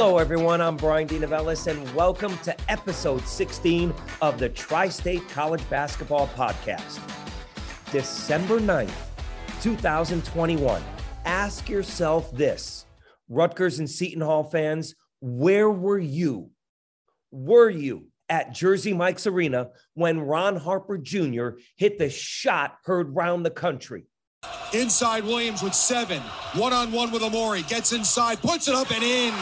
Hello, everyone. I'm Bryan DeNovellis, and welcome to episode 16 of the Tri State College Basketball Podcast. December 9th, 2021. Ask yourself this Rutgers and Seton Hall fans, where were you? Were you at Jersey Mike's Arena when Ron Harper Jr. hit the shot heard round the country? Inside Williams with seven. One on one with Amori. Gets inside, puts it up and in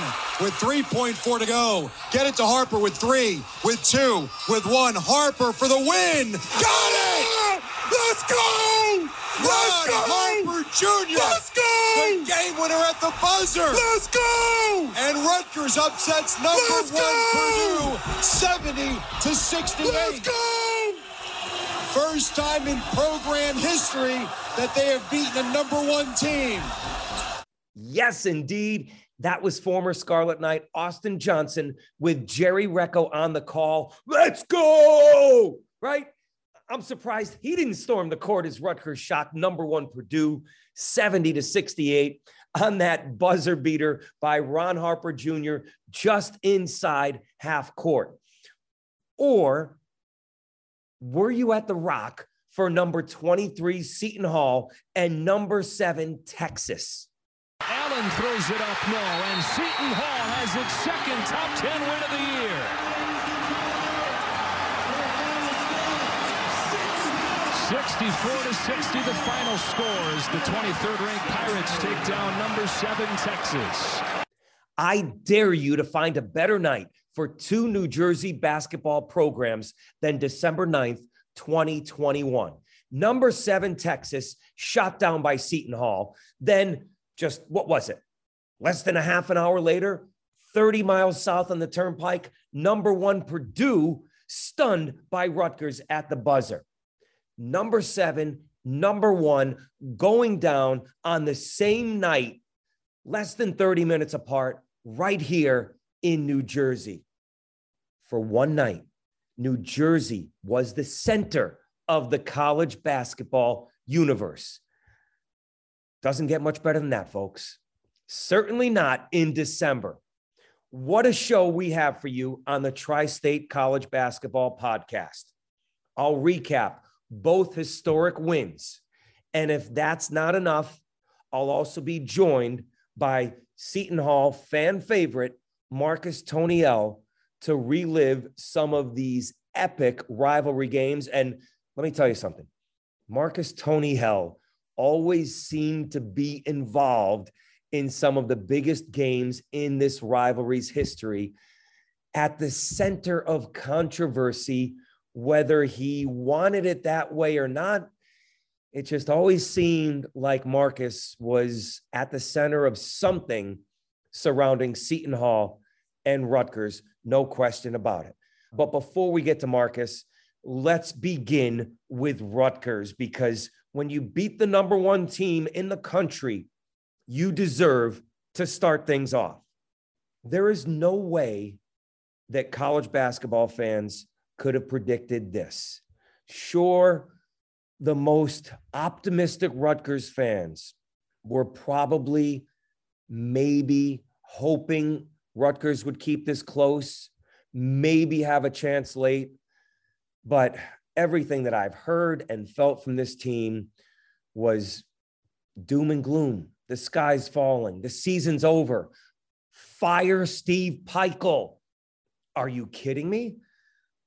with 3.4 to go. Get it to Harper with three, with two, with one. Harper for the win. Got it! Let's go! Let's go! Harper Jr. Let's go! The game winner at the buzzer. Let's go! And Rutgers upsets number Let's one go! Purdue 70 to 68. Let's go! First time in program history that they have beaten a number one team. Yes, indeed. That was former Scarlet Knight Austin Johnson with Jerry Recco on the call. Let's go! Right? I'm surprised he didn't storm the court as Rutgers shot number one Purdue 70 to 68 on that buzzer beater by Ron Harper Jr. just inside half court. Or were you at the Rock for number 23 Seton Hall and number seven Texas? Allen throws it up, no, and Seton Hall has its second top 10 win of the year. Sixty-four to sixty, the final score as the 23rd ranked Pirates take down number seven Texas. I dare you to find a better night for two New Jersey basketball programs than December 9th, 2021. Number seven, Texas, shot down by Seton Hall. Then, just what was it? Less than a half an hour later, 30 miles south on the turnpike, number one, Purdue, stunned by Rutgers at the buzzer. Number seven, number one, going down on the same night, less than 30 minutes apart, right here in New Jersey. For one night, New Jersey was the center of the college basketball universe. Doesn't get much better than that, folks. Certainly not in December. What a show we have for you on the Tri State College Basketball Podcast. I'll recap both historic wins. And if that's not enough, I'll also be joined by Seton Hall fan favorite Marcus Toney-El to relive some of these epic rivalry games. And let me tell you something Marcus Toney-El always seemed to be involved in some of the biggest games in this rivalry's history at the center of controversy, whether he wanted it that way or not. It just always seemed like Marcus was at the center of something surrounding Seton Hall and Rutgers, no question about it. But before we get to Marcus, let's begin with Rutgers because when you beat the number one team in the country, you deserve to start things off. There is no way that college basketball fans could have predicted this. Sure, the most optimistic Rutgers fans were probably maybe hoping Rutgers would keep this close, maybe have a chance late. But everything that I've heard and felt from this team was doom and gloom. The sky's falling. The season's over. Fire Steve Pikiell. Are you kidding me?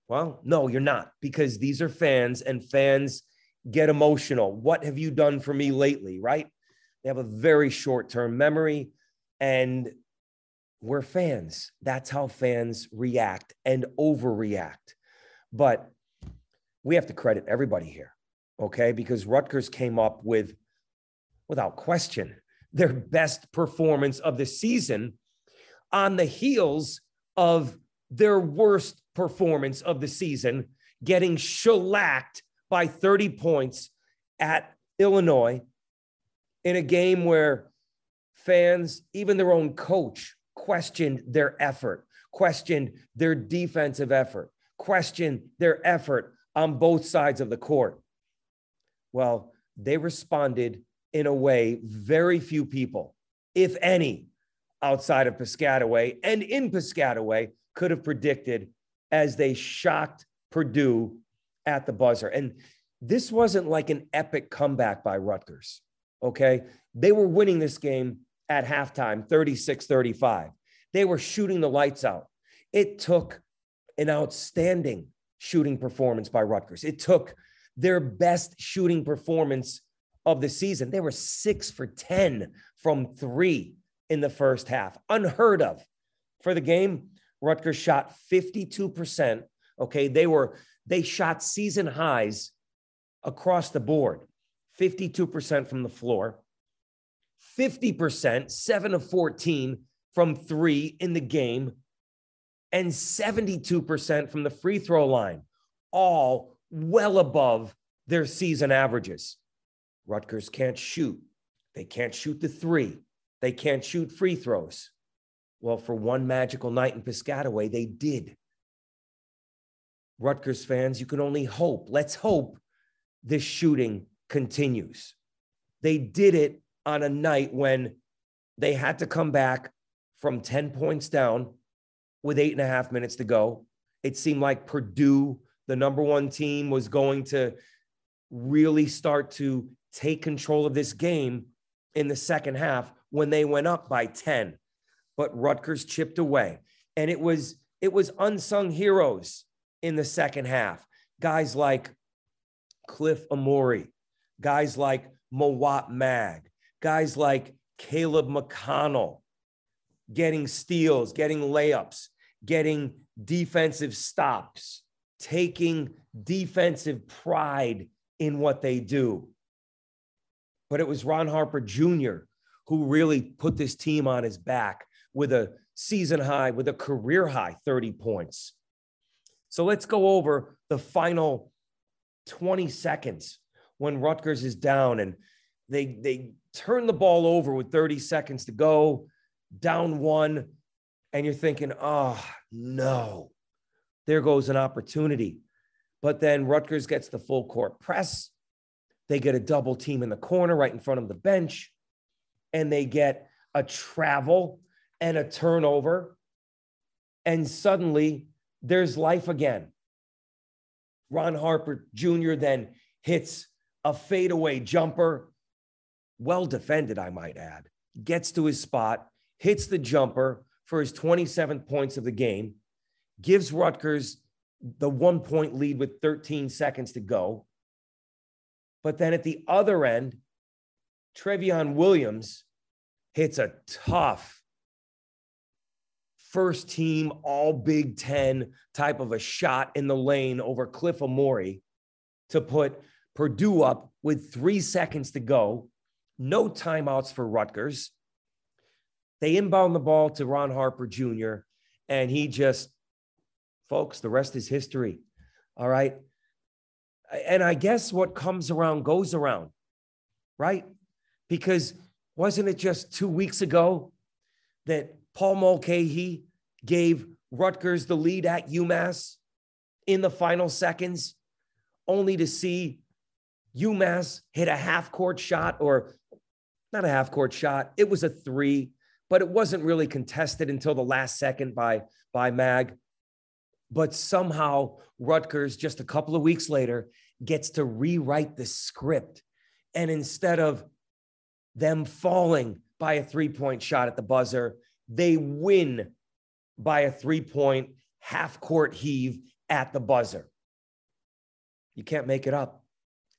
Well, no, you're not, because these are fans and fans get emotional. What have you done for me lately? Right? They have a very short term memory and we're fans. That's how fans react and overreact. But we have to credit everybody here, okay? Because Rutgers came up with, without question, their best performance of the season on the heels of their worst performance of the season, getting shellacked by 30 points at Illinois in a game where fans, even their own coach, questioned their effort, questioned their defensive effort, questioned their effort on both sides of the court. Well, they responded in a way very few people, if any, outside of Piscataway and in Piscataway could have predicted as they shocked Purdue at the buzzer. And this wasn't like an epic comeback by Rutgers. Okay. They were winning this game at halftime, 36 35. They were shooting the lights out. It took an outstanding shooting performance by Rutgers. It took their best shooting performance of the season. They were six for 10 from three in the first half, unheard of for the game. Rutgers shot 52%. Okay. They were, they shot season highs across the board 52% from the floor, 50%, seven of 14 from three in the game, and 72% from the free throw line, all well above their season averages. Rutgers can't shoot. They can't shoot the three. They can't shoot free throws. Well, for one magical night in Piscataway, they did. Rutgers fans, you can only hope. Let's hope this shooting continues. They did it on a night when they had to come back from 10 points down with eight and a half minutes to go. It seemed like Purdue, the number one team, was going to really start to take control of this game in the second half when they went up by 10. But Rutgers chipped away. And it was it was unsung heroes in the second half. Guys like Cliff Omoruyi, guys like Mawot Mag, guys like Caleb McConnell getting steals, getting layups, getting defensive stops, taking defensive pride in what they do. But it was Ron Harper Jr. who really put this team on his back with a season high, with a career high 30 points. So let's go over the final 20 seconds when Rutgers is down and they they turn the ball over with 30 seconds to go, down one, and you're thinking, oh no, there goes an opportunity. But then Rutgers gets the full court press. They get a double team in the corner right in front of the bench, and they get a travel and a turnover. And suddenly there's life again. Ron Harper Jr. then hits a fadeaway jumper, well defended, I might add, gets to his spot, hits the jumper for his 27th points of the game, gives Rutgers the one point lead with 13 seconds to go. But then at the other end, Trevion Williams hits a tough first team, all Big Ten type of a shot in the lane over Cliff Amori to put Purdue up with three seconds to go. No timeouts for Rutgers. They inbound the ball to Ron Harper Jr., and he just, folks, the rest is history. All right. And I guess what comes around goes around, right? Because wasn't it just two weeks ago that Paul Mulcahy gave Rutgers the lead at UMass in the final seconds, only to see UMass hit a half court shot or not a half court shot. It was a three, but it wasn't really contested until the last second by, by Mag. But somehow Rutgers, just a couple of weeks later, gets to rewrite the script. And instead of them falling by a three point shot at the buzzer, they win by a three point half court heave at the buzzer. You can't make it up.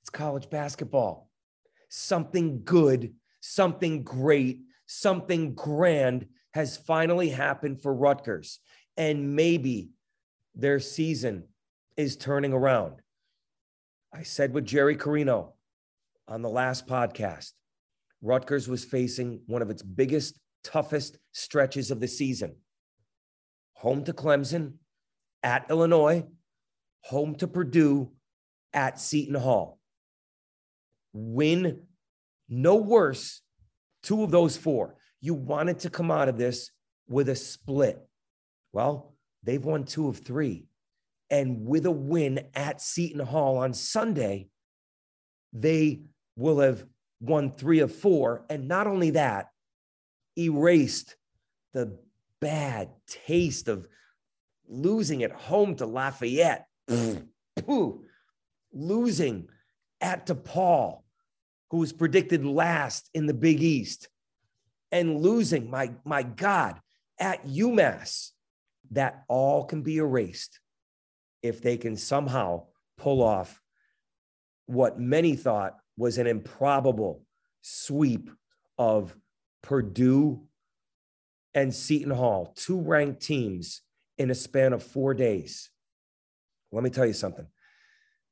It's college basketball. Something good, something great, something grand has finally happened for Rutgers. And maybe their season is turning around. I said with Jerry Carino on the last podcast, Rutgers was facing one of its biggest toughest stretches of the season home to Clemson, at Illinois, home to Purdue, at Seton Hall. Win no worse two of those four. You wanted to come out of this with a split. Well, they've won two of three. And with a win at Seton Hall on Sunday, they will have won three of four. And not only that, erased the bad taste of losing at home to Lafayette, losing at DePaul, who was predicted last in the Big East, and losing, my, my God, at UMass. That all can be erased if they can somehow pull off what many thought was an improbable sweep of Purdue and Seton Hall, two ranked teams in a span of four days. Let me tell you something.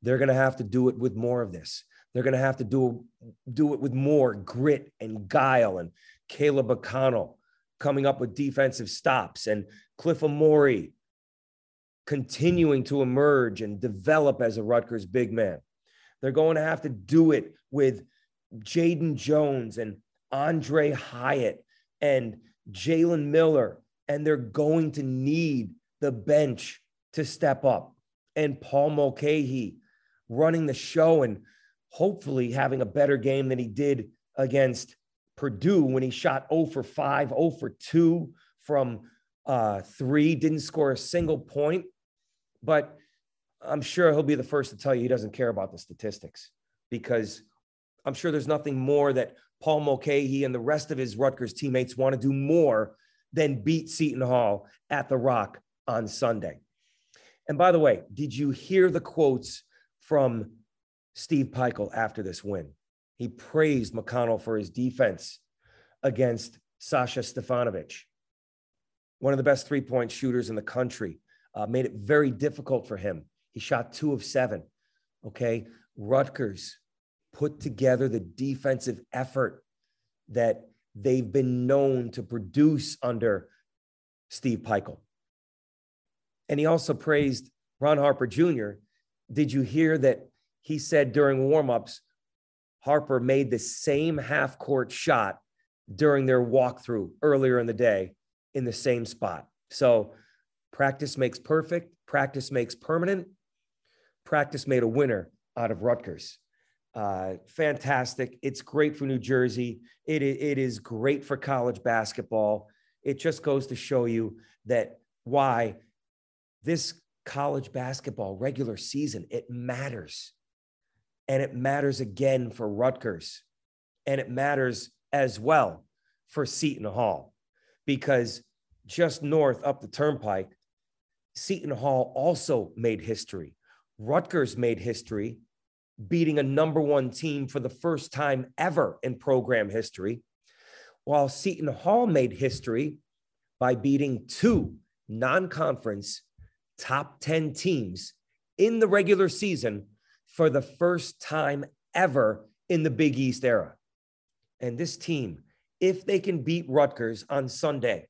They're going to have to do it with more of this. They're going to have to do, do it with more grit and guile and Caleb McConnell coming up with defensive stops and Cliff Omoruyi continuing to emerge and develop as a Rutgers big man. They're going to have to do it with Jaden Jones and Aundre Hyatt and Jalen Miller. And they're going to need the bench to step up. And Paul Mulcahy running the show and hopefully having a better game than he did against Purdue when he shot 0 for 5, 0 for 2 from uh, three, didn't score a single point. But I'm sure he'll be the first to tell you he doesn't care about the statistics because I'm sure there's nothing more that Paul Mulcahy and the rest of his Rutgers teammates want to do more than beat Seton Hall at the Rock on Sunday. And by the way, did you hear the quotes from Steve Pikiell after this win? He praised McConnell for his defense against Sasha Stefanovic, one of the best three point shooters in the country. Uh, made it very difficult for him. He shot two of seven. Okay. Rutgers put together the defensive effort that they've been known to produce under Steve Pikiell. And he also praised Ron Harper Jr. Did you hear that he said during warmups, Harper made the same half court shot during their walkthrough earlier in the day in the same spot? So practice makes perfect, practice makes permanent. Practice made a winner out of Rutgers. Uh, fantastic. It's great for New Jersey. It, it is great for college basketball. It just goes to show you that why this college basketball regular season, it matters. And it matters again for Rutgers. And it matters as well for Seton Hall because just north up the turnpike, Seton Hall also made history. Rutgers made history, beating a number one team for the first time ever in program history, while Seton Hall made history by beating two non conference top 10 teams in the regular season for the first time ever in the Big East era. And this team, if they can beat Rutgers on Sunday,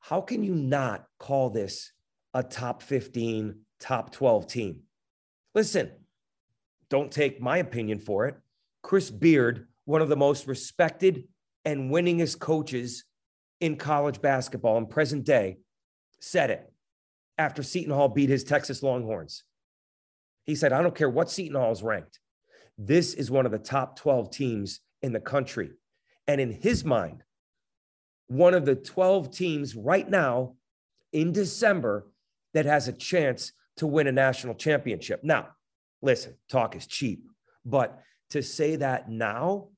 how can you not call this a top 15, top 12 team? Listen, don't take my opinion for it. Chris Beard, one of the most respected and winningest coaches in college basketball in present day, said it after Seton Hall beat his Texas Longhorns. He said, I don't care what Seton Hall is ranked. This is one of the top 12 teams in the country. And in his mind, one of the 12 teams right now in December that has a chance to win a national championship. Now, listen, talk is cheap, but to say that now,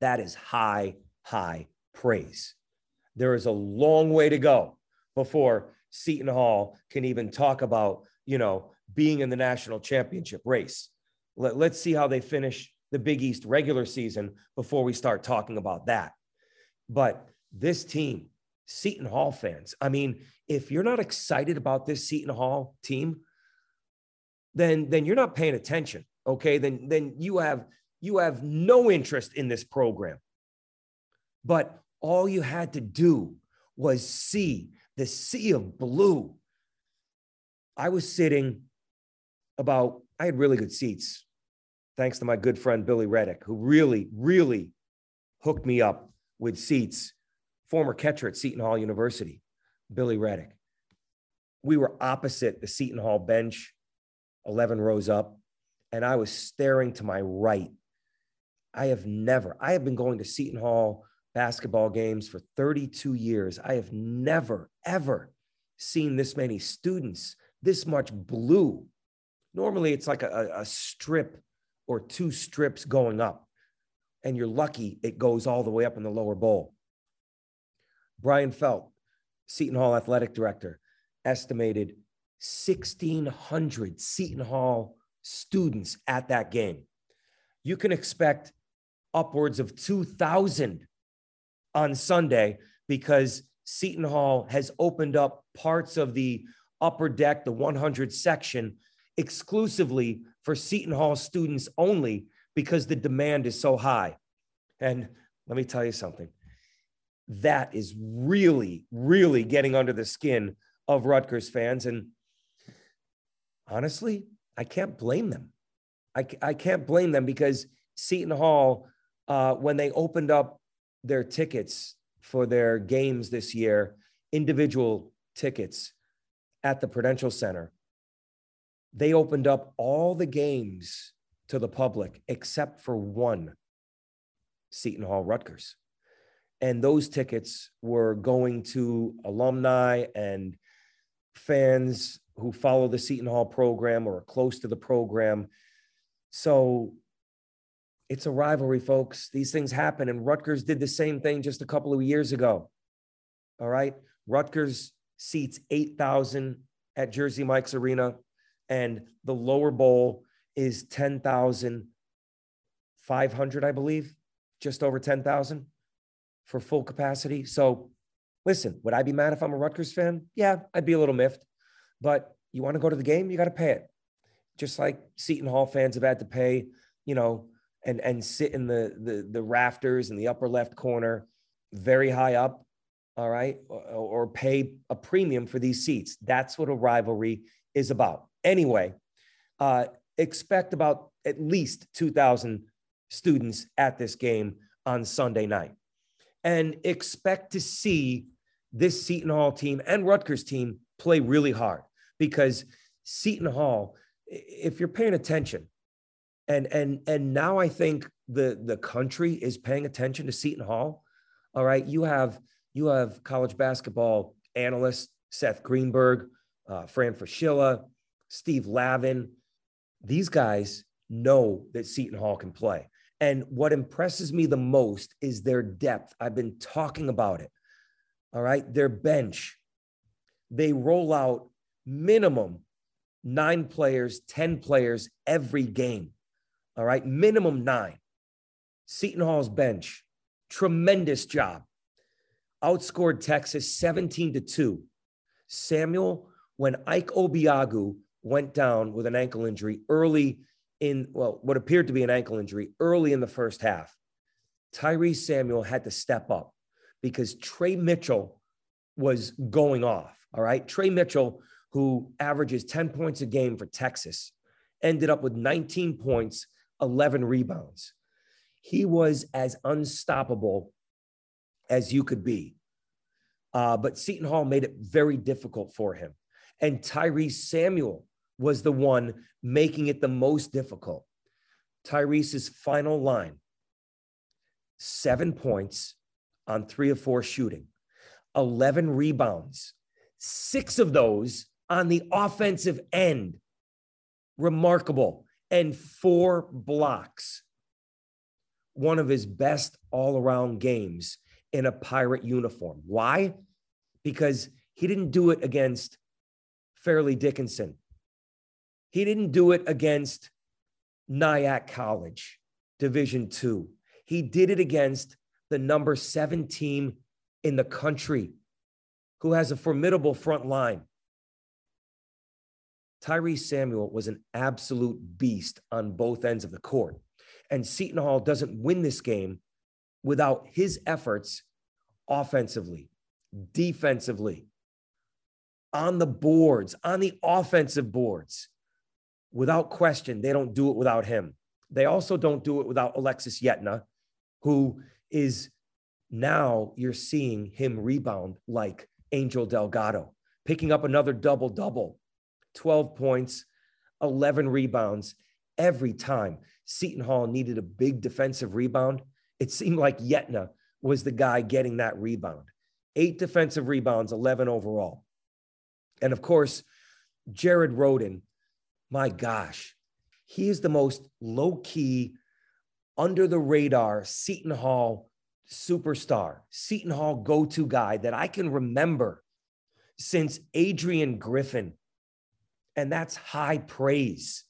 that is high, high praise. There is a long way to go before Seton Hall can even talk about, you know, being in the national championship race. Let, let's see how they finish the Big East regular season before we start talking about that. But this team, Seton Hall fans, I mean, if you're not excited about this Seton Hall team, then then you're not paying attention. Okay, then then you have you have no interest in this program. But all you had to do was see the sea of blue. I was sitting about, I had really good seats, thanks to my good friend Billy Reddick, who really, really hooked me up with seats, former catcher at Seton Hall University, Billy Reddick. We were opposite the Seton Hall bench, 11 rows up, and I was staring to my right. I have never, I have been going to Seton Hall basketball games for 32 years, I have never, ever seen this many students, this much blue. Normally, it's like a, a strip or two strips going up, and you're lucky it goes all the way up in the lower bowl. Bryan Felt, Seton Hall athletic director, estimated 1,600 Seton Hall students at that game. You can expect upwards of 2,000 on Sunday because Seton Hall has opened up parts of the upper deck, the 100 section, exclusively for Seton Hall students only because the demand is so high. And let me tell you something that is really, really getting under the skin of Rutgers fans. And honestly, I can't blame them. I, I can't blame them because Seton Hall, uh, when they opened up their tickets for their games this year, individual tickets at the Prudential Center, they opened up all the games to the public except for one Seton Hall Rutgers. And those tickets were going to alumni and fans who follow the Seton Hall program or are close to the program. So it's a rivalry, folks. These things happen. And Rutgers did the same thing just a couple of years ago. All right. Rutgers seats 8,000 at Jersey Mike's Arena, and the lower bowl is 10,500, I believe, just over 10,000 for full capacity. So listen, would I be mad if I'm a Rutgers fan? Yeah, I'd be a little miffed. But you want to go to the game, you got to pay it. Just like Seton Hall fans have had to pay, you know, and and sit in the the the rafters in the upper left corner, very high up, all right, or, or pay a premium for these seats. That's what a rivalry is about. Anyway, uh, expect about at least 2,000 students at this game on Sunday night. And expect to see this Seton Hall team and Rutgers team play really hard because Seton Hall, if you're paying attention, and and and now I think the the country is paying attention to Seton Hall. All right, you have you have college basketball analyst Seth Greenberg, uh, Fran Fraschilla, Steve Lavin. These guys know that Seton Hall can play. And what impresses me the most is their depth. I've been talking about it. All right. Their bench, they roll out minimum nine players, 10 players every game. All right. Minimum nine. Seton Hall's bench, tremendous job. Outscored Texas 17 to 2. Samuel, when Ike Obiagu went down with an ankle injury early in, well, what appeared to be an ankle injury early in the first half, Tyrese Samuel had to step up because Tre Mitchell was going off. All right. Tre Mitchell, who averages 10 points a game for Texas, ended up with 19 points, 11 rebounds. He was as unstoppable as you could be. Uh, but Seton Hall made it very difficult for him. And Tyrese Samuel was the one making it the most difficult. Tyrese's final line seven points on three of four shooting, 11 rebounds, six of those on the offensive end. Remarkable. And four blocks. One of his best all around games in a pirate uniform. Why? Because he didn't do it against Fairleigh Dickinson. He didn't do it against Nyack College, Division two. He did it against the number seven team in the country who has a formidable front line. Tyrese Samuel was an absolute beast on both ends of the court. And Seton Hall doesn't win this game without his efforts offensively, defensively, on the boards, on the offensive boards. Without question, they don't do it without him. They also don't do it without Alexis Yetna, who is now you're seeing him rebound like Angel Delgado, picking up another double double, 12 points, 11 rebounds every time. Seton Hall needed a big defensive rebound. It seemed like Yetna was the guy getting that rebound. Eight defensive rebounds, 11 overall. And of course, Jared Rhoden, my gosh, he is the most low key, under the radar Seton Hall superstar, Seton Hall go to guy that I can remember since Adrian Griffin. And that's high praise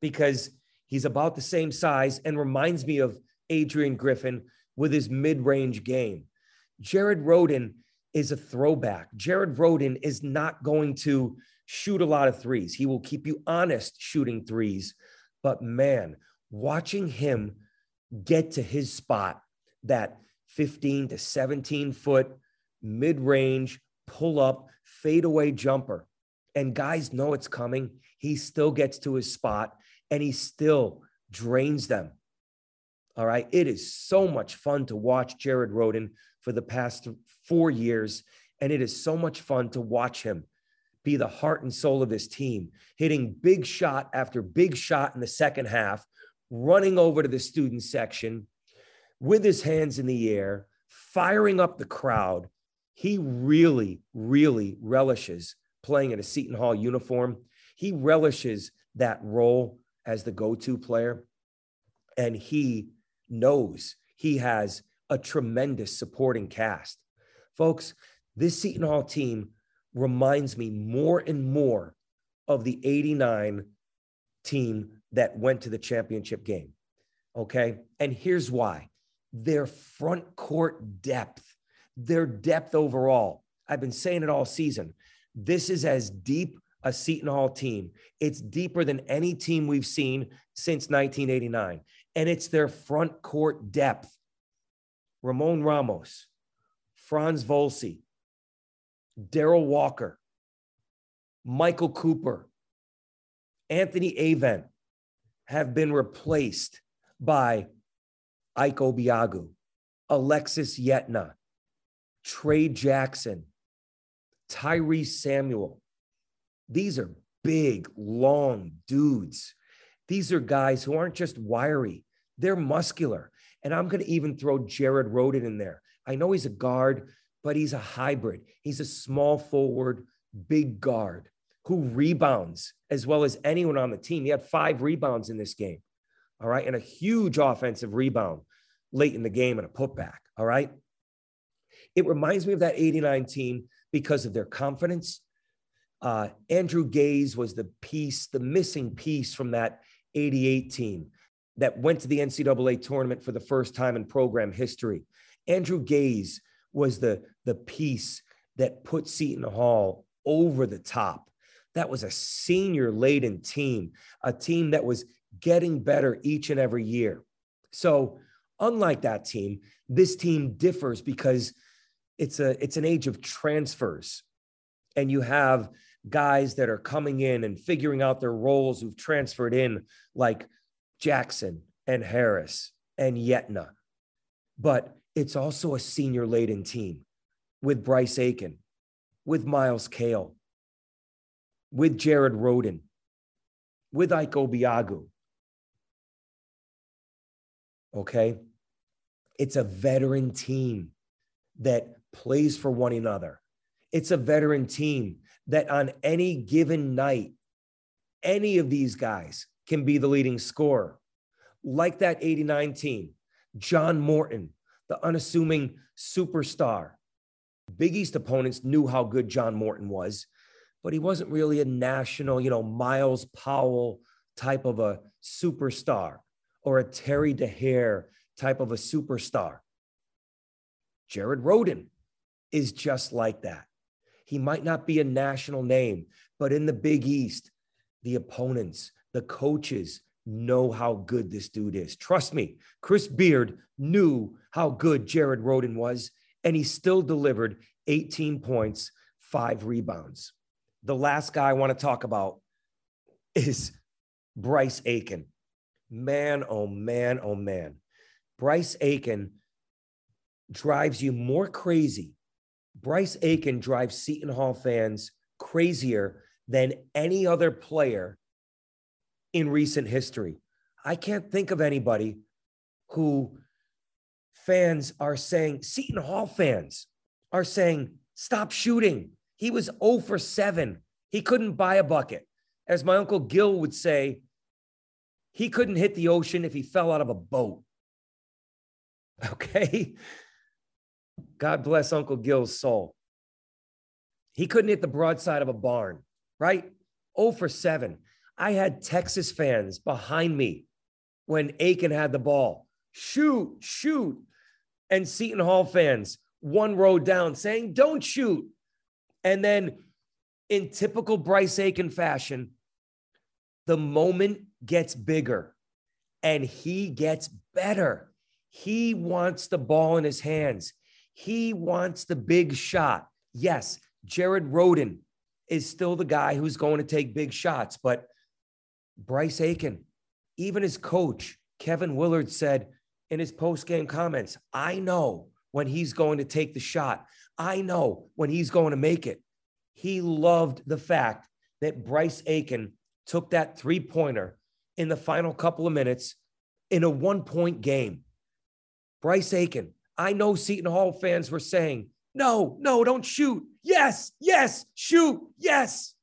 because he's about the same size and reminds me of Adrian Griffin with his mid range game. Jared Rhoden is a throwback. Jared Rhoden is not going to shoot a lot of threes. He will keep you honest shooting threes. But man, watching him get to his spot, that 15 to 17 foot mid range pull up fadeaway jumper, and guys know it's coming. He still gets to his spot and he still drains them. All right. It is so much fun to watch Jared Rhoden for the past four years. And it is so much fun to watch him be the heart and soul of this team, hitting big shot after big shot in the second half, running over to the student section with his hands in the air, firing up the crowd. He really, really relishes playing in a Seton Hall uniform. He relishes that role as the go to player. And he knows he has a tremendous supporting cast. Folks, this Seton Hall team reminds me more and more of the 89 team that went to the championship game. Okay. And here's why their front court depth, their depth overall. I've been saying it all season. This is as deep a Seton Hall team. It's deeper than any team we've seen since 1989 and it's their front court depth. Ramon Ramos, Frantz Volcy, Daryl Walker, Michael Cooper, Anthony Avent have been replaced by Ike Obiagu, Alexis Yetna, Tray Jackson, Tyree Samuel. These are big, long dudes these are guys who aren't just wiry, they're muscular. And I'm going to even throw Jared Rhoden in there. I know he's a guard, but he's a hybrid. He's a small forward, big guard who rebounds as well as anyone on the team. He had five rebounds in this game. All right. And a huge offensive rebound late in the game and a putback. All right. It reminds me of that 89 team because of their confidence. Uh, Andrew Gaze was the piece, the missing piece from that 88 team that went to the NCAA tournament for the first time in program history. Andrew Gaze was the, the piece that put Seton Hall over the top. That was a senior laden team, a team that was getting better each and every year. So, unlike that team, this team differs because it's a it's an age of transfers. And you have guys that are coming in and figuring out their roles who've transferred in, like Jackson and Harris and Yetna. But it's also a senior laden team with Bryce Aiken, with Myles Cale, with Jared Rhoden, with Ike Obiagu. Okay? It's a veteran team that plays for one another. It's a veteran team that on any given night, any of these guys can be the leading scorer. Like that 89 team, John Morton, the unassuming superstar. Big East opponents knew how good John Morton was, but he wasn't really a national, you know, Myles Powell type of a superstar or a Terry Dehere type of a superstar. Jared Rhoden is just like that. He might not be a national name, but in the Big East, the opponents, the coaches know how good this dude is. Trust me, Chris Beard knew how good Jared Rhoden was, and he still delivered 18 points, five rebounds. The last guy I want to talk about is Bryce Aiken. Man, oh man, oh man. Bryce Aiken drives you more crazy Bryce Aiken drives Seton Hall fans crazier than any other player in recent history. I can't think of anybody who fans are saying, Seton Hall fans are saying, stop shooting. He was 0 for 7. He couldn't buy a bucket. As my uncle Gil would say, he couldn't hit the ocean if he fell out of a boat. Okay. God bless Uncle Gil's soul. He couldn't hit the broadside of a barn, right? 0 for 7. I had Texas fans behind me when Aiken had the ball. Shoot, shoot. And Seton Hall fans, one row down, saying, don't shoot. And then, in typical Bryce Aiken fashion, the moment gets bigger and he gets better. He wants the ball in his hands. He wants the big shot. Yes, Jared Rhoden is still the guy who's going to take big shots, but Bryce Aiken, even his coach, Kevin Willard, said in his post game comments, I know when he's going to take the shot. I know when he's going to make it. He loved the fact that Bryce Aiken took that three pointer in the final couple of minutes in a one point game. Bryce Aiken, I know Seton Hall fans were saying, no, no, don't shoot. Yes, yes, shoot, yes,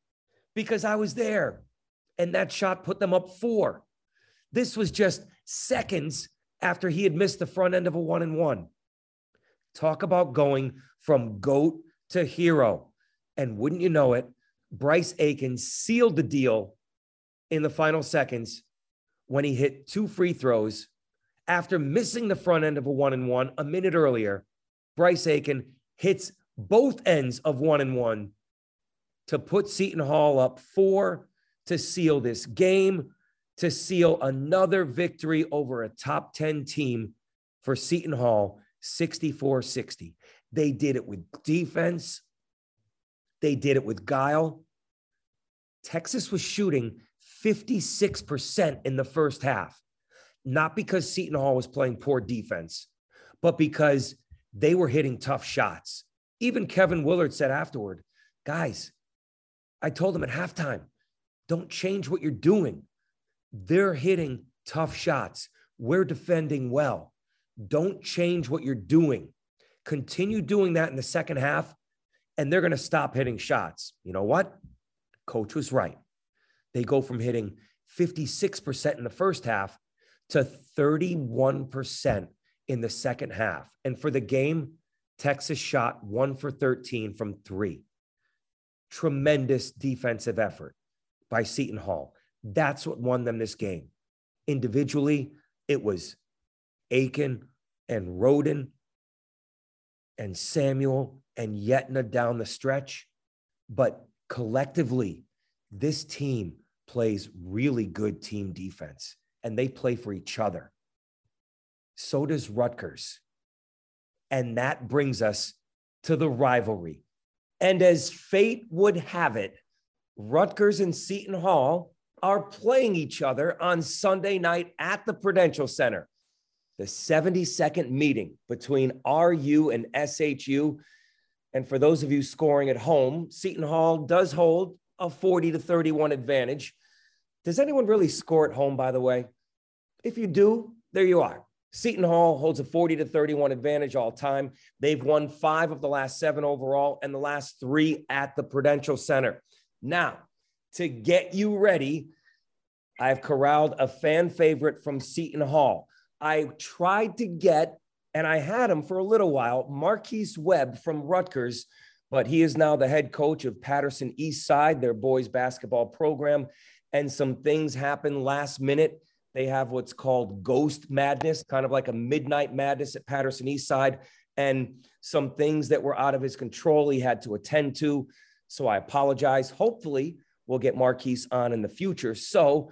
because I was there. And that shot put them up four. This was just seconds after he had missed the front end of a one and one. Talk about going from GOAT to hero. And wouldn't you know it, Bryce Aiken sealed the deal in the final seconds when he hit two free throws after missing the front end of a one and one a minute earlier. Bryce Aiken hits both ends of one and one to put Seton Hall up four to seal this game, to seal another victory over a top 10 team for Seton Hall, 64 60. They did it with defense, they did it with guile. Texas was shooting 56% in the first half, not because Seton Hall was playing poor defense, but because they were hitting tough shots. Even Kevin Willard said afterward, guys, I told them at halftime, don't change what you're doing. They're hitting tough shots. We're defending well. Don't change what you're doing. Continue doing that in the second half, and they're going to stop hitting shots. You know what? Coach was right. They go from hitting 56% in the first half to 31% in the second half. And for the game, Texas shot one for 13 from three. Tremendous defensive effort by Seton Hall. That's what won them this game. Individually, it was Aiken and Rhoden and Samuel and Yetna down the stretch. But collectively, this team plays really good team defense and they play for each other. So does Rutgers. And that brings us to the rivalry. And as fate would have it, Rutgers and Seton Hall are playing each other on Sunday night at the Prudential Center. The 72nd meeting between RU and SHU. And for those of you scoring at home, Seton Hall does hold a 40 to 31 advantage. Does anyone really score at home, by the way? If you do, there you are. Seton Hall holds a 40 to 31 advantage all time. They've won five of the last seven overall and the last three at the Prudential Center. Now, to get you ready, I've corralled a fan favorite from Seton Hall. I tried to get, and I had him for a little while, Marquise Webb from Rutgers, but he is now the head coach of Paterson East Side, their boys basketball program. And some things happened last minute they have what's called Ghost Madness, kind of like a midnight madness at Paterson East Side, and some things that were out of his control he had to attend to. So I apologize. Hopefully, we'll get Marquise on in the future. So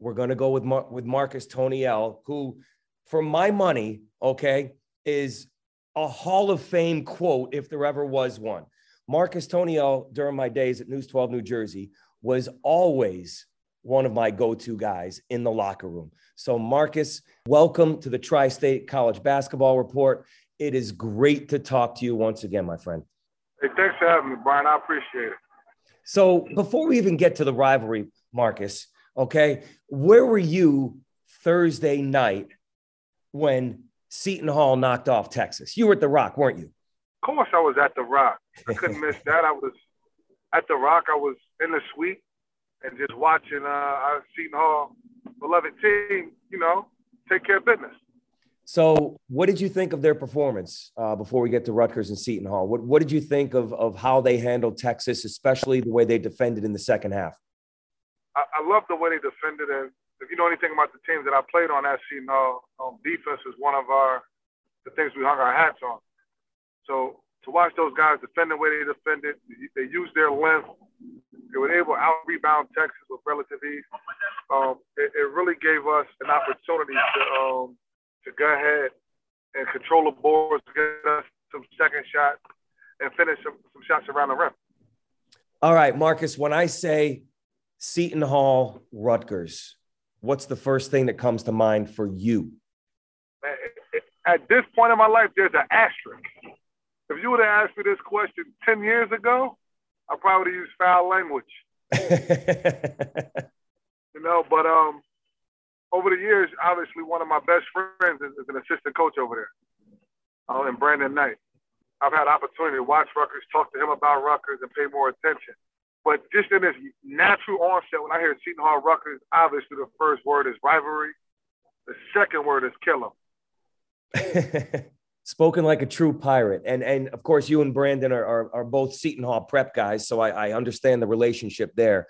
we're going to go with Mar- with Marcus Toney-El, who, for my money, okay, is a Hall of Fame quote if there ever was one. Marcus Toney-El, during my days at News 12 New Jersey, was always one of my go to guys in the locker room. So, Marcus, welcome to the Tri State College Basketball Report. It is great to talk to you once again, my friend. Hey, thanks for having me, Bryan. I appreciate it. So, before we even get to the rivalry, Marcus, okay, where were you Thursday night when Seton Hall knocked off Texas. You were at the Rock, weren't you? Of course, I was at the Rock. I couldn't miss that. I was at the Rock. I was in the suite and just watching uh, our Seton Hall beloved team, you know, take care of business. So, what did you think of their performance uh, before we get to Rutgers and Seton Hall? What, what did you think of, of how they handled Texas, especially the way they defended in the second half? I, I love the way they defended. And if you know anything about the teams that I played on at Seton Hall, um, defense is one of our the things we hung our hats on. So to watch those guys defend the way they defended, they used their length. They were able to out rebound Texas with relative ease. Um, it, it, really gave us an opportunity to um, to go ahead and control the boards, get us some second shots, and finish some, some shots around the rim. All right, Marcus, when I say Seton Hall, Rutgers, what's the first thing that comes to mind for you? At this point in my life, there's an asterisk. If you would have asked me this question 10 years ago, I probably would have used foul language. you know, but um, over the years, obviously one of my best friends is, is an assistant coach over there, uh, in Brandon Knight. I've had opportunity to watch Rutgers, talk to him about Rutgers, and pay more attention. But just in this natural onset, when I hear Seton Hall Rutgers, obviously the first word is rivalry. The second word is kill them. Spoken like a true pirate. And and of course, you and Brandon are, are, are both Seton Hall prep guys, so I, I understand the relationship there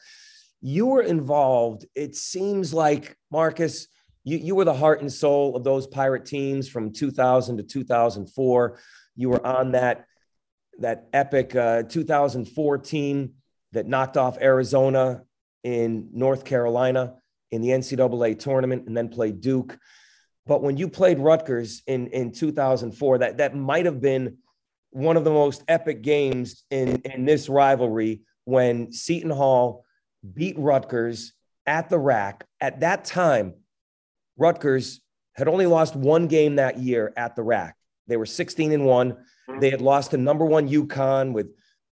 you were involved. It seems like Marcus, you, you were the heart and soul of those pirate teams from 2000 to 2004. You were on that that epic uh, 2004 team that knocked off Arizona in North Carolina in the NCAA tournament and then played Duke. But when you played Rutgers in, in 2004, that, that might have been one of the most epic games in, in this rivalry when Seton Hall beat Rutgers at the RAC. At that time, Rutgers had only lost one game that year at the RAC. They were 16 and one. Mm-hmm. They had lost to number one UConn with,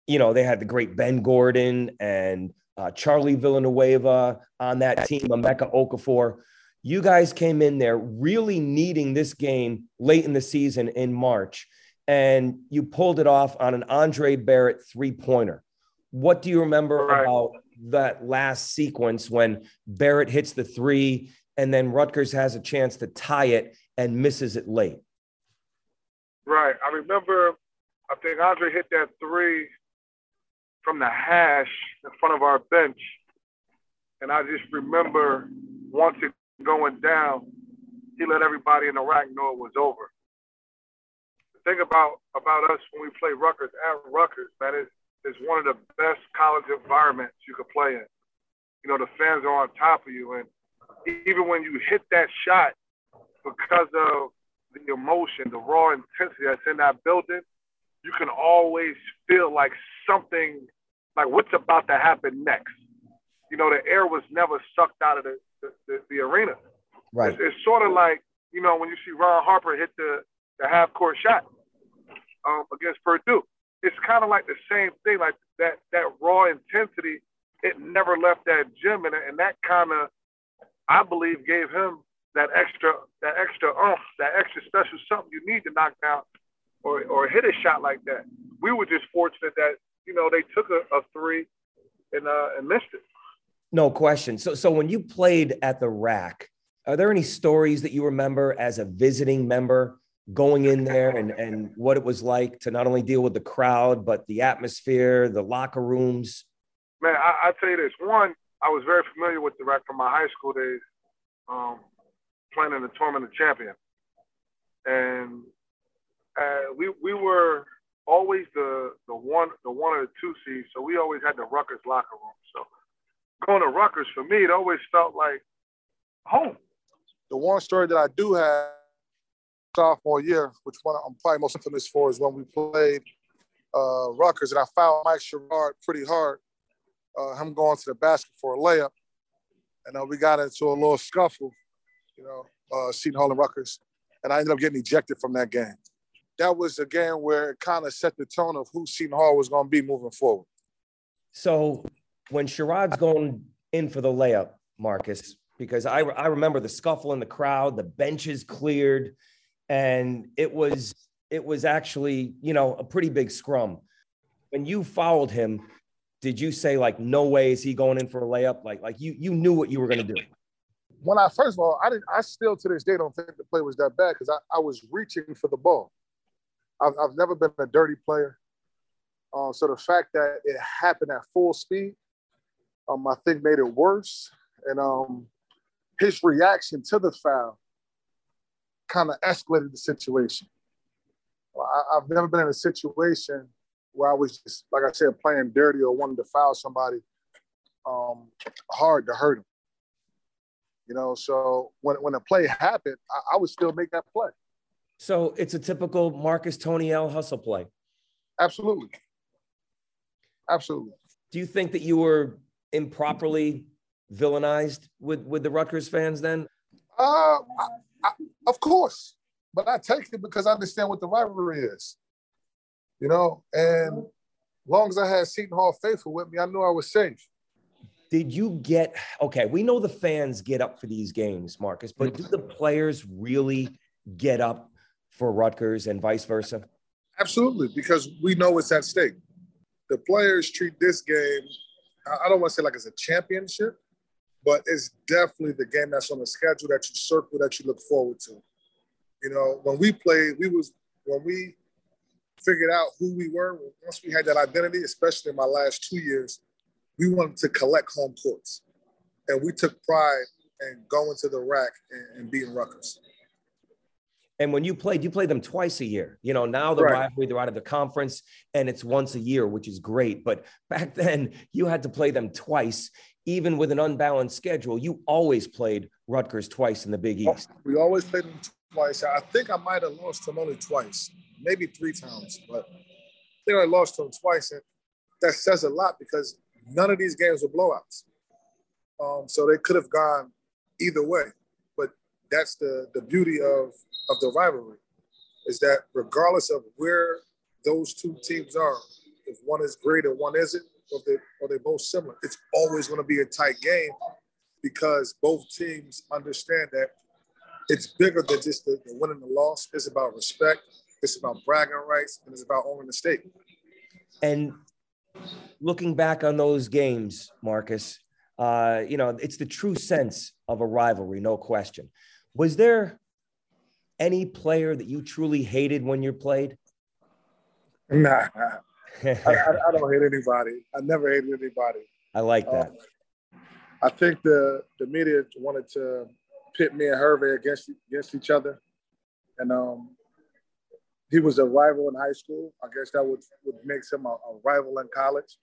you know, they had the great Ben Gordon and uh, Charlie Villanueva on that team, Emeka Okafor. You guys came in there really needing this game late in the season in March, and you pulled it off on an Andre Barrett three pointer. What do you remember right. about that last sequence when Barrett hits the three and then Rutgers has a chance to tie it and misses it late. Right. I remember, I think Andre hit that three from the hash in front of our bench. And I just remember once it going down, he let everybody in the RAC know it was over. The thing about about us when we play Rutgers at Rutgers, man, is is one of the best college environments you could play in. You know, the fans are on top of you. And even when you hit that shot, because of the emotion, the raw intensity that's in that building, you can always feel like something, like what's about to happen next. You know, the air was never sucked out of the, the, the, the arena. Right. It's, it's, sort of like, you know, when you see Ron Harper hit the, the half court shot um, against Purdue it's kind of like the same thing, like that that raw intensity. It never left that gym, and, and that kind of, I believe, gave him that extra that extra oomph, that extra special something you need to knock down or or hit a shot like that. We were just fortunate that you know they took a, a three and uh, and missed it. No question. So so when you played at the RAC, are there any stories that you remember as a visiting member? Going in there and, and what it was like to not only deal with the crowd, but the atmosphere, the locker rooms? Man, I, I tell you this. One, I was very familiar with the RAC from my high school days, um, playing in the tournament of champion. And uh, we we were always the the one the one or the two seeds, so we always had the Rutgers locker room. So going to Rutgers for me, it always felt like home. The one story that I do have sophomore year, which one I'm probably most infamous for is when we played uh, Rutgers, and I fouled Mike Sherrod pretty hard. Uh, him going to the basket for a layup, and uh, we got into a little scuffle, you know, uh, Seton Hall and Rutgers, and I ended up getting ejected from that game. That was a game where it kind of set the tone of who Seton Hall was going to be moving forward. So when Sherrod's going in for the layup, Marcus, because I, I remember the scuffle in the crowd, the benches cleared and it was it was actually you know a pretty big scrum. When you fouled him, did you say like, no way is he going in for a layup? Like like you you knew what you were going to do. When I first of all, I didn't. I still to this day don't think the play was that bad because I, I was reaching for the ball. I've, I've never been a dirty player. Uh, so the fact that it happened at full speed, um, I think made it worse. And um, his reaction to the foul kind of escalated the situation. I, have never been in a situation where I was just, like I said, playing dirty or wanting to foul somebody um, hard to hurt him. You know, so when, when the play happened, I, I would still make that play. So it's a typical Marcus Toney-El hustle play. Absolutely. Absolutely. Do you think that you were improperly villainized with with the Rutgers fans then? Uh, I, I, of course, but I take it because I understand what the rivalry is. You know, and long as I had Seton Hall faithful with me, I knew I was safe. Did you get okay? We know the fans get up for these games, Marcus, but do the players really get up for Rutgers and vice versa? Absolutely, because we know it's at stake. The players treat this game, I don't want to say like it's a championship, but it's definitely the game that's on the schedule that you circle that you look forward to. You know, when we played, we was when we figured out who we were, once we had that identity, especially in my last two years, we wanted to collect home courts. And we took pride in going to the RAC and, and beating Rutgers. And when you played, you played them twice a year. You know, now the right. rivalry, they're out of the conference and it's once a year, which is great. But back then, you had to play them twice, even with an unbalanced schedule. You always played Rutgers twice in the Big East. We always played them twice. I think I might have lost them only twice, maybe three times, but I think I lost to them twice. And that says a lot because none of these games were blowouts. Um, so they could have gone either way. But that's the, the beauty of of the rivalry is that regardless of where those two teams are, if one is great and one isn't, or they or they're both similar, it's always going to be a tight game because both teams understand that it's bigger than just the, the win and the loss. It's about respect, it's about bragging rights, and it's about owning the state. And looking back on those games, Marcus, uh, you know, it's the true sense of a rivalry, no question. Was there any player that you truly hated when you played? Nah, I, I, I, don't hate anybody. I never hated anybody. I like that. Um, I think the the media wanted to pit me and Hervé against against each other, and um, he was a rival in high school. I guess that would would make him a, a rival in college.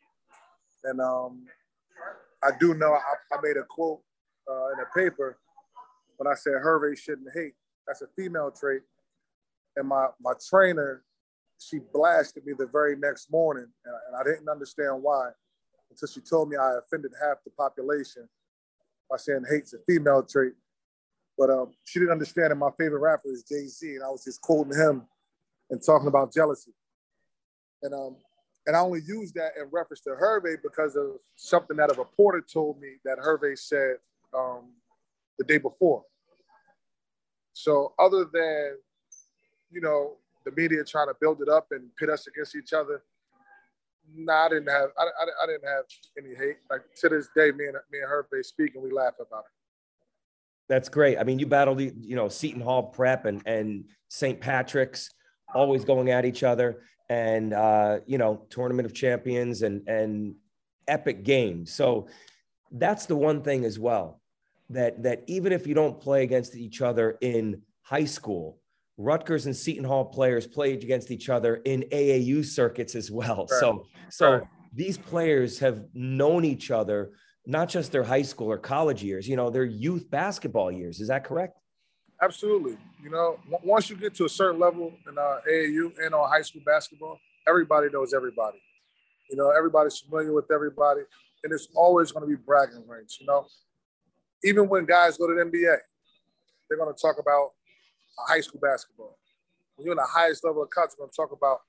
And um, I do know I, I made a quote uh, in a paper when I said Hervé shouldn't hate that's a female trait. And my my trainer, she blasted me the very next morning, and, and I didn't understand why until she told me I offended half the population by saying hate's a female trait. But um, she didn't understand that my favorite rapper is Jay Z, and I was just quoting him and talking about jealousy. And um, and I only used that in reference to Hervé because of something that a reporter told me that Hervé said um, the day before. So other than, you know, the media trying to build it up and pit us against each other, nah, I didn't have I, I, I didn't have any hate. Like to this day, me and me and her they speak and we laugh about it. That's great. I mean, you battled, you know, Seton Hall Prep and and St. Patrick's, always going at each other, and uh, you know, Tournament of Champions and and epic games. So that's the one thing as well that that even if you don't play against each other in high school, Rutgers and Seton Hall players played against each other in AAU circuits as well. Right. So so right. these players have known each other not just their high school or college years, you know, their youth basketball years. Is that correct? Absolutely. You know, once you get to a certain level in uh, AAU and on high school basketball, everybody knows everybody. You know, everybody's familiar with everybody, and it's always going to be bragging rights. You know, even when guys go to the NBA, they're going to talk about high school basketball. When you're in the highest level of college, you're going to talk about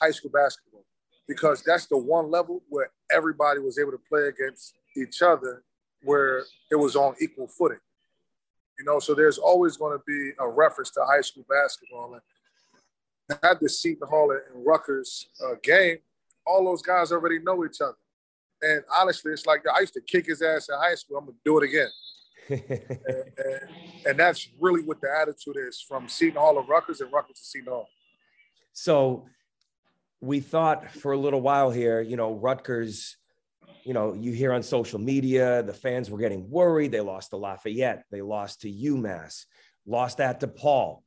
high school basketball because that's the one level where everybody was able to play against each other where it was on equal footing. You know, so there's always going to be a reference to high school basketball. And at the Seton Hall and Rutgers uh, game, all those guys already know each other. And honestly, it's like I used to kick his ass in high school. I'm gonna do it again. And, and, that's really what the attitude is from Seton Hall to Rutgers and Rutgers to Seton Hall. So we thought for a little while here, you know, Rutgers, you know, you hear on social media, the fans were getting worried. They lost to Lafayette, they lost to UMass, lost to DePaul.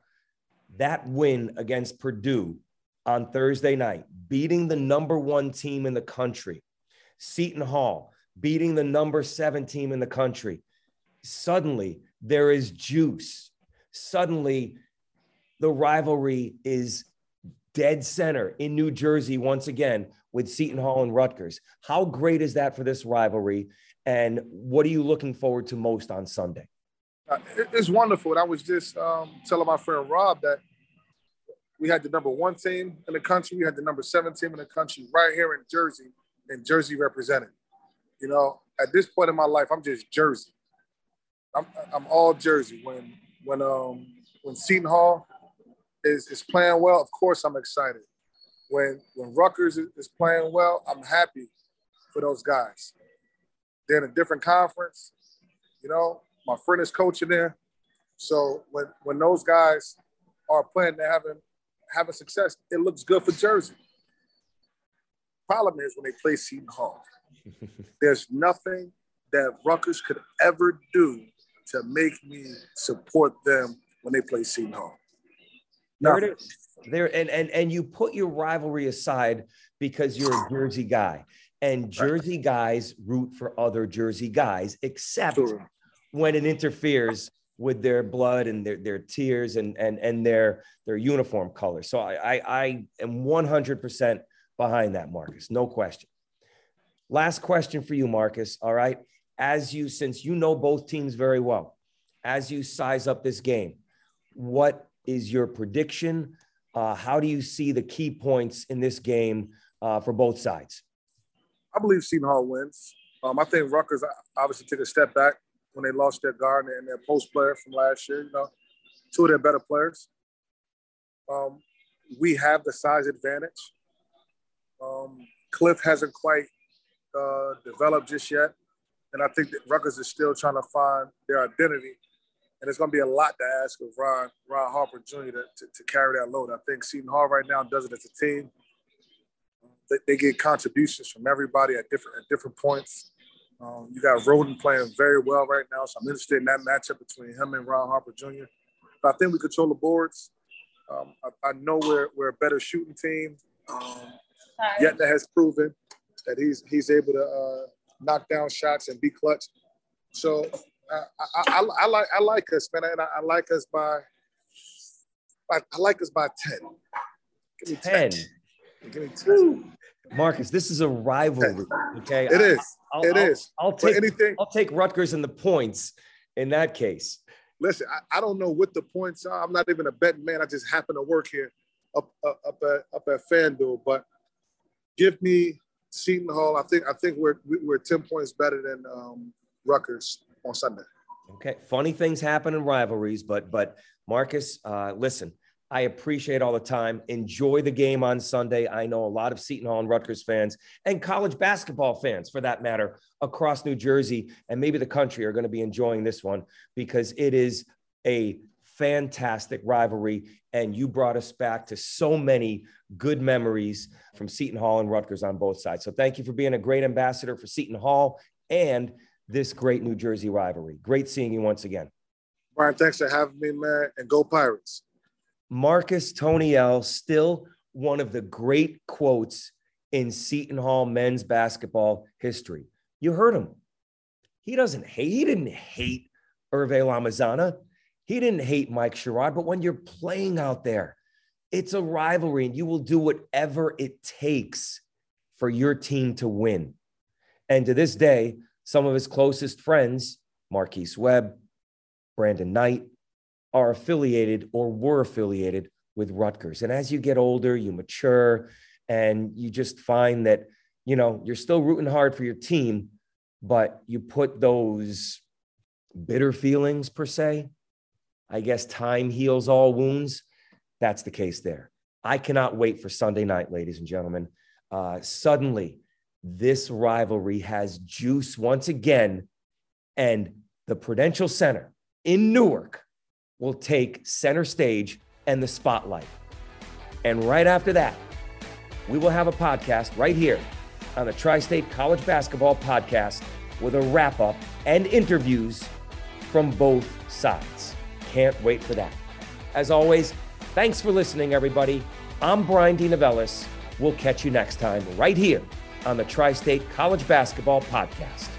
That win against Purdue on Thursday night, beating the number one team in the country, Seton Hall, beating the number seven team in the country. Suddenly, there is juice. Suddenly, the rivalry is dead center in New Jersey once again with Seton Hall and Rutgers. How great is that for this rivalry? And what are you looking forward to most on Sunday? Uh, it's wonderful. And I was just um, telling my friend Rob that we had the number one team in the country, we had the number seven team in the country right here in Jersey, and Jersey represented. You know, at this point in my life, I'm just Jersey. I'm, I'm all Jersey. When when um when Seton Hall is, is playing well, of course I'm excited. When when Rutgers is playing well, I'm happy for those guys. They're in a different conference. You know, my friend is coaching there. So when when those guys are playing, they're having having success, it looks good for Jersey. Problem is when they play Seton Hall, there's nothing that Rutgers could ever do to make me support them when they play Seton Hall. There it is. There and and and you put your rivalry aside because you're a Jersey guy, and Jersey guys root for other Jersey guys, except sure. when it interferes with their blood and their, their tears and and and their their uniform colors. So I I, I am 100% behind that, Marcus. No question. Last question for you, Marcus. All right, as you since you know both teams very well, as you size up this game, what is your prediction? Uh, how do you see the key points in this game uh, for both sides? I believe Seton Hall wins. Um, I think Rutgers obviously took a step back when they lost their guard and their post player from last year. You know, two of their better players. Um, we have the size advantage. Um, Cliff hasn't quite uh, developed just yet, and I think that Rutgers is still trying to find their identity and it's going to be a lot to ask of Ron, Ron Harper Jr. To, to, to, carry that load. I think Seton Hall right now does it as a team. They, they get contributions from everybody at different at different points. Um, you got Rhoden playing very well right now, so I'm interested in that matchup between him and Ron Harper Jr. But I think we control the boards. Um, I, I, know we're, we're a better shooting team. Um, Yetna has proven that he's he's able to uh, knock down shots and be clutch. So uh, I, I, I, like I like us, man, and I, I like us by, by, I like us by ten. Give me ten. 10. Give me ten. Marcus, this is a rivalry. Okay, it is. I'll, it I'll, is. I'll, take anything. I'll take Rutgers in the points in that case. Listen, I, I, don't know what the points are. I'm not even a betting man. I just happen to work here up up, up at up at FanDuel. But give me Seton Hall. I think I think we're we're ten points better than um, Rutgers on Sunday. Okay, funny things happen in rivalries, but but Marcus, uh, listen, I appreciate all the time. Enjoy the game on Sunday. I know a lot of Seton Hall and Rutgers fans and college basketball fans, for that matter, across New Jersey and maybe the country are going to be enjoying this one because it is a fantastic rivalry. And you brought us back to so many good memories from Seton Hall and Rutgers on both sides. So thank you for being a great ambassador for Seton Hall and this great New Jersey rivalry. Great seeing you once again. Bryan, thanks for having me, man, and go Pirates. Marcus Toney-El, still one of the great quotes in Seton Hall men's basketball history. You heard him. He doesn't hate, he didn't hate Hervé Lamizana. He didn't hate Mike Sherrod, but when you're playing out there, it's a rivalry and you will do whatever it takes for your team to win. And to this day, some of his closest friends, Marquise Webb, Brandon Knight, are affiliated or were affiliated with Rutgers. And as you get older, you mature and you just find that, you know, you're still rooting hard for your team, but you put those bitter feelings per se I guess time heals all wounds. That's the case there. I cannot wait for Sunday night, ladies and gentlemen. Uh, suddenly, this rivalry has juice once again, and the Prudential Center in Newark will take center stage and the spotlight. And right after that, we will have a podcast right here on the Tri State College Basketball Podcast with a wrap up and interviews from both sides. Can't wait for that. As always, thanks for listening, everybody. I'm Bryan D. We'll catch you next time right here on the Tri State College Basketball Podcast.